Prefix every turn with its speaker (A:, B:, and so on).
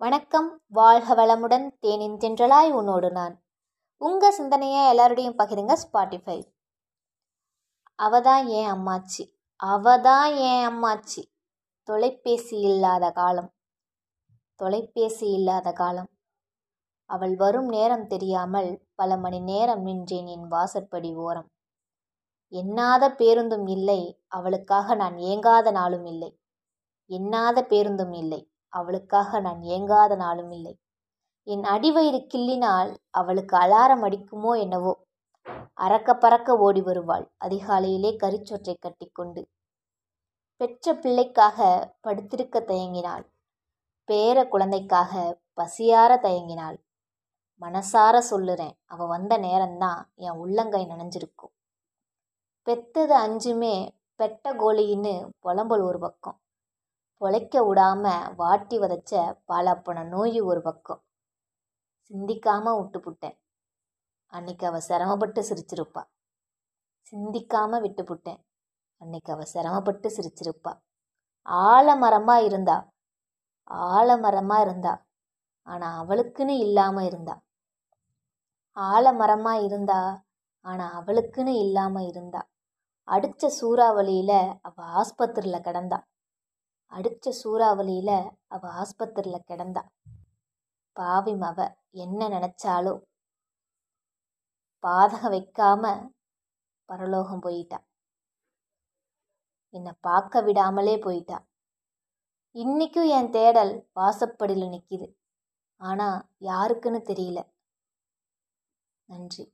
A: வணக்கம் வாழ்க வளமுடன் தேனின் தென்றலாய் உன்னோடு நான். உங்கள் சிந்தனையை எல்லாரோடையும் பகிருங்க ஸ்பாட்டிஃபை அவ தான் ஏன் அம்மாச்சி? அவ தான் ஏன் அம்மாச்சி? தொலைபேசி இல்லாத காலம். தொலைபேசி இல்லாத காலம். அவள் வரும் நேரம் தெரியாமல் பல மணி நேரம் நின்றேன் என் வாசற்படி ஓரம். எண்ணாத பேருந்தும் இல்லை அவளுக்காக நான் ஏங்காத நாளும் இல்லை. எண்ணாத பேருந்தும் இல்லை. அவளுக்காக நான் ஏங்காத நாளும் இல்லை. என் அடிவயிறு கிள்ளினால் அவளுக்கு அலாரம் அடிக்குமோ என்னவோ. அறக்க பறக்க ஓடி வருவாள். அதிகாலையிலே கரிச்சொற்றை கட்டிக்கொண்டு. பெற்ற பிள்ளைக்காக படுத்திருக்க தயங்கினாள். பேர குழந்தைக்காக பசியார தயங்கினாள். மனசார சொல்லுறேன். அவ வந்த நேரம்தான் என் உள்ளங்கை நனைஞ்சிருக்கும். பெத்தது அஞ்சுமே பெட்ட கோழின்னு புலம்பல் ஒரு பக்கம். பொழைக்க விடாம வாட்டி வதச்ச பாலாப்பன நோய் ஒரு பக்கம். சிந்திக்காம விட்டுப்புட்டேன் அன்னைக்கு அவள் சிரமப்பட்டு சிரிச்சிருப்பா. சிந்திக்காம விட்டுப்புட்டேன் அன்னைக்கு அவள் சிரமப்பட்டு சிரிச்சிருப்பா. ஆலமரமாக இருந்தா. ஆலமரமாக இருந்தா. ஆனால் அவளுக்குன்னு இல்லாமல் இருந்தா. ஆலமரமாக இருந்தா. ஆனால் அவளுக்குன்னு இல்லாமல் இருந்தா. அடித்த சூறாவளியில் அவள் ஆஸ்பத்திரியில் கிடந்தா. அடித்த சூறாவளியில் அவ ஆஸ்பத்திரியில் கிடந்தா. பாவி மவ என்ன நினச்சாலும் பாதகம் வைக்காம பரலோகம் போயிட்டா. என்னை பார்க்க விடாமலே போயிட்டா. இன்னைக்கும் என் தேடல் வாசப்படியில் நிற்கிது ஆனால் யாருக்குன்னு தெரியல. நன்றி.